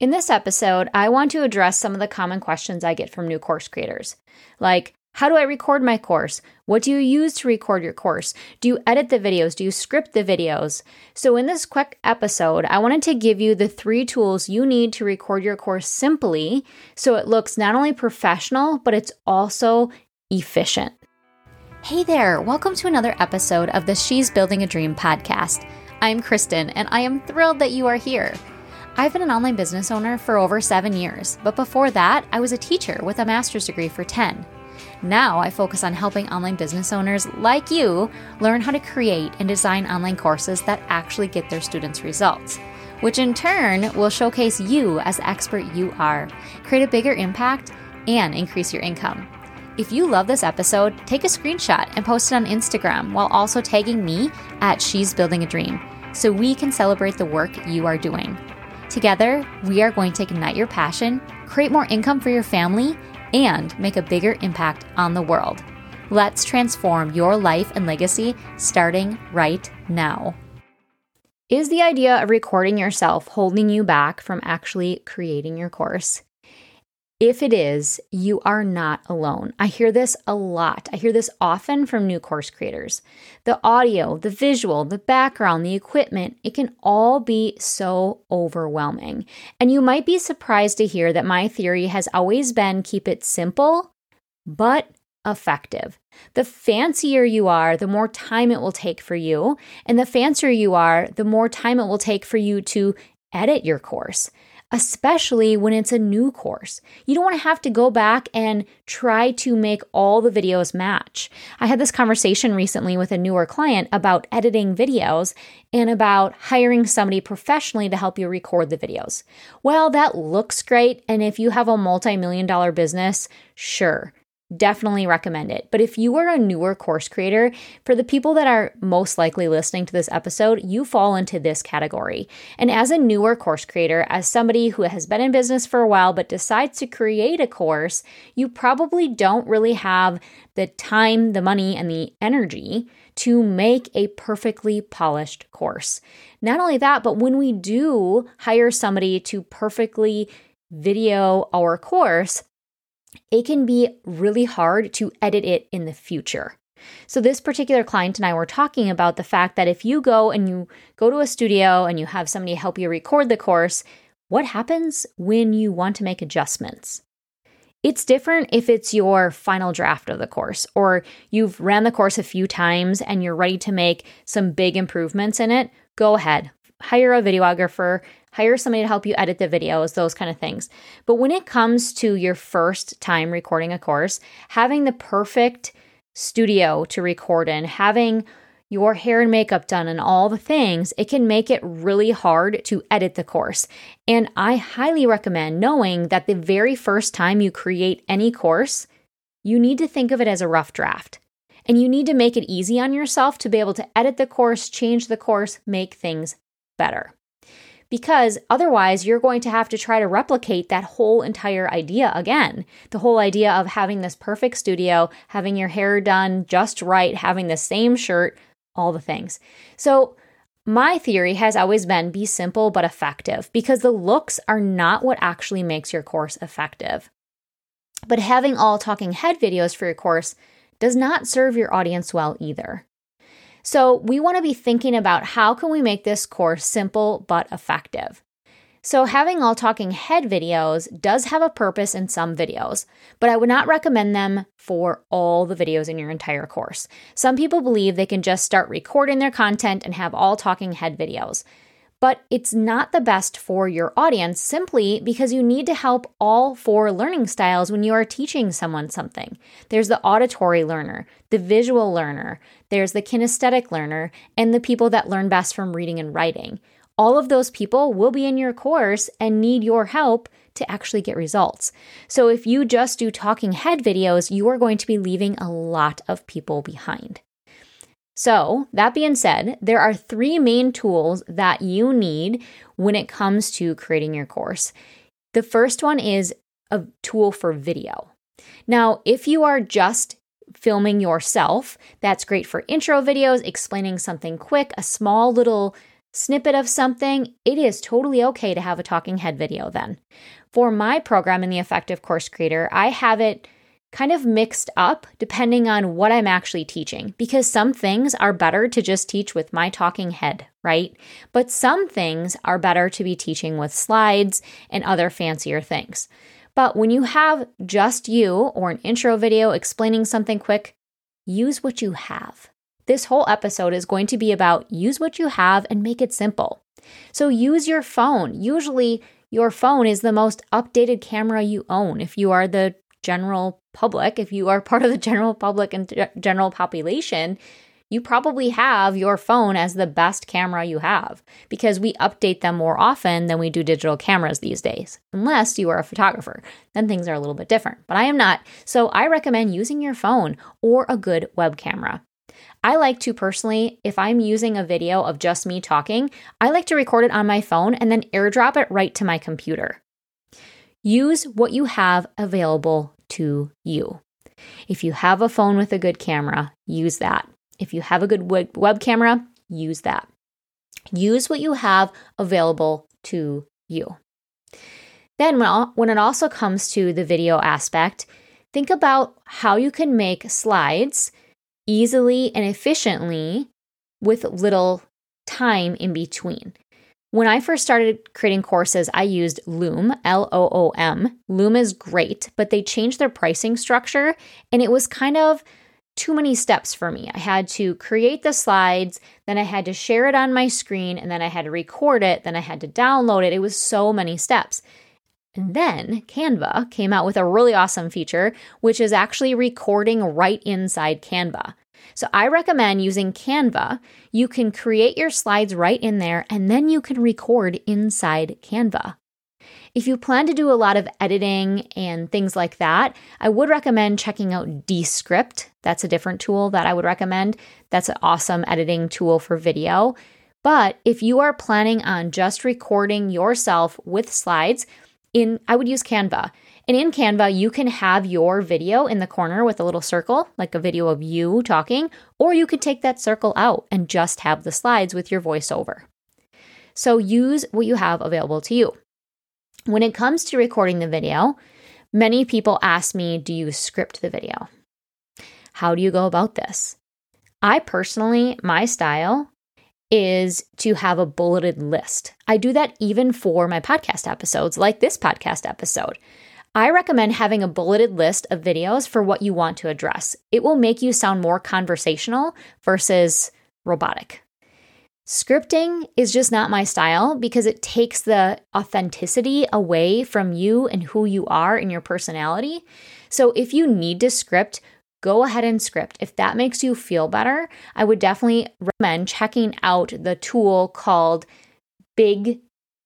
In this episode, I want to address some of the common questions I get from new course creators. Like, how do I record my course? What do you use to record your course? Do you edit the videos? Do you script the videos? So, in this quick episode, I wanted to give you the three tools you need to record your course simply so it looks not only professional, but it's also efficient. Hey there, welcome to another episode of the She's Building a Dream podcast. I'm Kristin, and I am thrilled that you are here. I've been an online business owner for over seven years, but before that, I was a teacher with a master's degree for 10. Now I focus on helping online business owners like you learn how to create and design online courses that actually get their students results, which in turn will showcase you as the expert you are, create a bigger impact, and increase your income. If you love this episode, take a screenshot and post it on Instagram while also tagging me at She's Building a Dream so we can celebrate the work you are doing. Together, we are going to ignite your passion, create more income for your family, and make a bigger impact on the world. Let's transform your life and legacy starting right now. Is the idea of recording yourself holding you back from actually creating your course? If it is, you are not alone. I hear this a lot. I hear this often from new course creators. The audio, the visual, the background, the equipment, it can all be so overwhelming. And you might be surprised to hear that my theory has always been keep it simple, but effective. The fancier you are, the more time it will take for you. And the fancier you are, the more time it will take for you to edit your course especially when it's a new course. You don't want to have to go back and try to make all the videos match. I had this conversation recently with a newer client about editing videos and about hiring somebody professionally to help you record the videos. Well, that looks great. And if you have a multi million dollar business, sure definitely recommend it. But if you are a newer course creator, for the people that are most likely listening to this episode, you fall into this category. And as a newer course creator, as somebody who has been in business for a while but decides to create a course, you probably don't really have the time, the money, and the energy to make a perfectly polished course. Not only that, but when we do hire somebody to perfectly video our course, it can be really hard to edit it in the future. So, this particular client and I were talking about the fact that if you go and you go to a studio and you have somebody help you record the course, what happens when you want to make adjustments? It's different if it's your final draft of the course or you've ran the course a few times and you're ready to make some big improvements in it. Go ahead, hire a videographer, hire somebody to help you edit the videos, those kind of things. But when it comes to your first time recording a course, having the perfect studio to record in, having your hair and makeup done and all the things, it can make it really hard to edit the course. And I highly recommend knowing that the very first time you create any course, you need to think of it as a rough draft. And you need to make it easy on yourself to be able to edit the course, change the course, make things better because otherwise you're going to have to try to replicate that whole entire idea again. The whole idea of having this perfect studio, having your hair done just right, having the same shirt, all the things. So, my theory has always been be simple but effective because the looks are not what actually makes your course effective. But having all talking head videos for your course does not serve your audience well either. So we want to be thinking about how can we make this course simple but effective. So having all talking head videos does have a purpose in some videos, but I would not recommend them for all the videos in your entire course. Some people believe they can just start recording their content and have all talking head videos but it's not the best for your audience simply because you need to help all four learning styles when you are teaching someone something. There's the auditory learner, the visual learner, there's the kinesthetic learner, and the people that learn best from reading and writing. All of those people will be in your course and need your help to actually get results. So if you just do talking head videos, you are going to be leaving a lot of people behind. So, that being said, there are three main tools that you need when it comes to creating your course. The first one is a tool for video. Now, if you are just filming yourself, that's great for intro videos, explaining something quick, a small little snippet of something, it is totally okay to have a talking head video then. For my program in the Effective Course Creator, I have it kind of mixed up depending on what I'm actually teaching because some things are better to just teach with my talking head, right? But some things are better to be teaching with slides and other fancier things. But when you have just you or an intro video explaining something quick, use what you have. This whole episode is going to be about use what you have and make it simple. So use your phone. Usually, your phone is the most updated camera you own. If you are the general public, if you are part of the general public and general population, you probably have your phone as the best camera you have because we update them more often than we do digital cameras these days. Unless you are a photographer, then things are a little bit different. But I am not. So I recommend using your phone or a good web camera. I like to personally, if I'm using a video of just me talking, I like to record it on my phone and then airdrop it right to my computer. Use what you have available to you. If you have a phone with a good camera, use that. If you have a good web, web camera, use that. Use what you have available to you. Then, when it also comes to the video aspect, think about how you can make slides easily and efficiently with little time in between. When I first started creating courses, I used Loom, L O O M. Loom is great, but they changed their pricing structure and it was kind of too many steps for me. I had to create the slides, then I had to share it on my screen, and then I had to record it, then I had to download it. It was so many steps. And then Canva came out with a really awesome feature, which is actually recording right inside Canva. So I recommend using Canva. You can create your slides right in there and then you can record inside Canva. If you plan to do a lot of editing and things like that, I would recommend checking out Descript. That's a different tool that I would recommend. That's an awesome editing tool for video. But if you are planning on just recording yourself with slides, in I would use Canva. And in Canva, you can have your video in the corner with a little circle, like a video of you talking, or you could take that circle out and just have the slides with your voiceover. So use what you have available to you. When it comes to recording the video, many people ask me, Do you script the video? How do you go about this? I personally, my style is to have a bulleted list. I do that even for my podcast episodes, like this podcast episode. I recommend having a bulleted list of videos for what you want to address. It will make you sound more conversational versus robotic. Scripting is just not my style because it takes the authenticity away from you and who you are and your personality. So if you need to script, go ahead and script. If that makes you feel better, I would definitely recommend checking out the tool called Big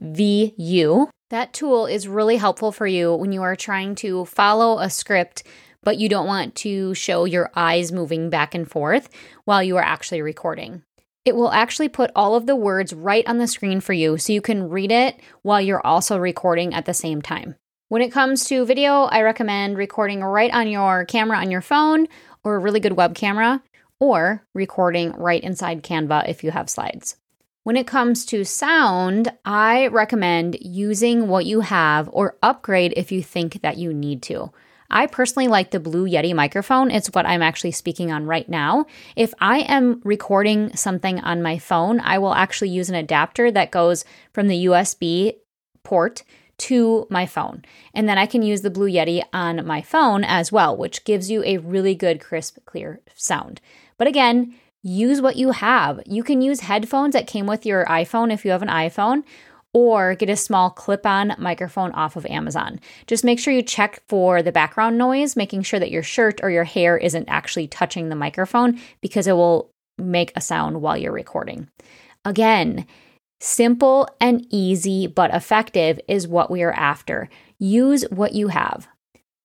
VU. That tool is really helpful for you when you are trying to follow a script, but you don't want to show your eyes moving back and forth while you are actually recording. It will actually put all of the words right on the screen for you so you can read it while you're also recording at the same time. When it comes to video, I recommend recording right on your camera on your phone or a really good web camera, or recording right inside Canva if you have slides. When it comes to sound, I recommend using what you have or upgrade if you think that you need to. I personally like the Blue Yeti microphone. It's what I'm actually speaking on right now. If I am recording something on my phone, I will actually use an adapter that goes from the USB port to my phone. And then I can use the Blue Yeti on my phone as well, which gives you a really good, crisp, clear sound. But again, use what you have. You can use headphones that came with your iPhone if you have an iPhone, or get a small clip on microphone off of Amazon. Just make sure you check for the background noise, making sure that your shirt or your hair isn't actually touching the microphone because it will make a sound while you're recording. Again, simple and easy but effective is what we are after. Use what you have.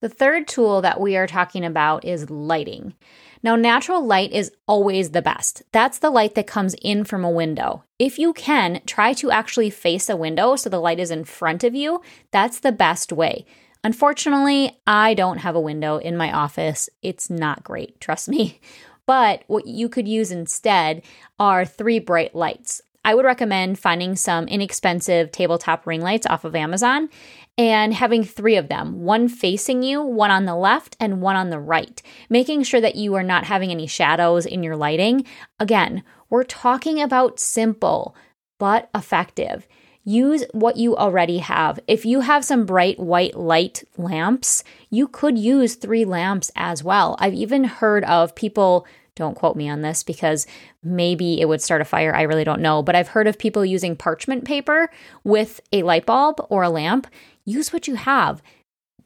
The third tool that we are talking about is lighting. Now, natural light is always the best. That's the light that comes in from a window. If you can, try to actually face a window so the light is in front of you. That's the best way. Unfortunately, I don't have a window in my office. It's not great, trust me. But what you could use instead are three bright lights. I would recommend finding some inexpensive tabletop ring lights off of Amazon and having three of them one facing you, one on the left, and one on the right, making sure that you are not having any shadows in your lighting. Again, we're talking about simple but effective. Use what you already have. If you have some bright white light lamps, you could use three lamps as well. I've even heard of people don't quote me on this because maybe it would start a fire. I really don't know. But I've heard of people using parchment paper with a light bulb or a lamp. Use what you have.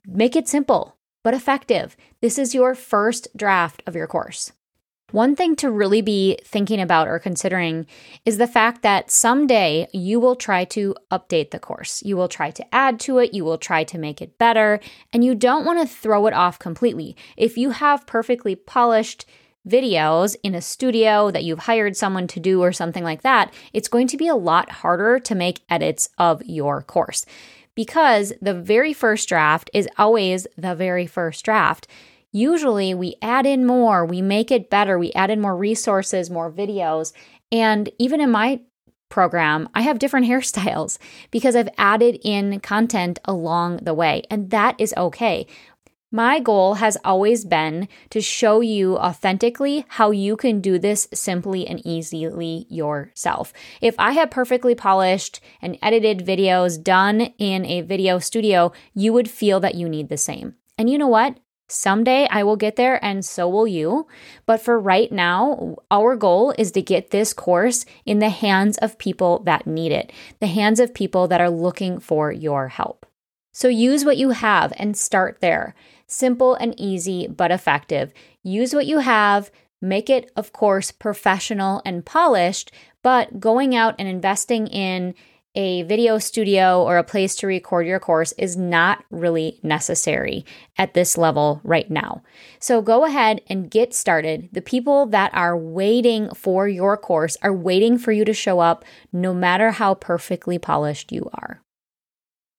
Make it simple but effective. This is your first draft of your course. One thing to really be thinking about or considering is the fact that someday you will try to update the course. You will try to add to it, you will try to make it better, and you don't want to throw it off completely. If you have perfectly polished videos in a studio that you've hired someone to do or something like that, it's going to be a lot harder to make edits of your course because the very first draft is always the very first draft. Usually we add in more, we make it better, we add in more resources, more videos. And even in my program, I have different hairstyles because I've added in content along the way, and that is okay. My goal has always been to show you authentically how you can do this simply and easily yourself. If I had perfectly polished and edited videos done in a video studio, you would feel that you need the same. And you know what? Someday I will get there and so will you. But for right now, our goal is to get this course in the hands of people that need it, the hands of people that are looking for your help. So use what you have and start there. Simple and easy, but effective. Use what you have, make it, of course, professional and polished, but going out and investing in a video studio or a place to record your course is not really necessary at this level right now. So go ahead and get started. The people that are waiting for your course are waiting for you to show up no matter how perfectly polished you are.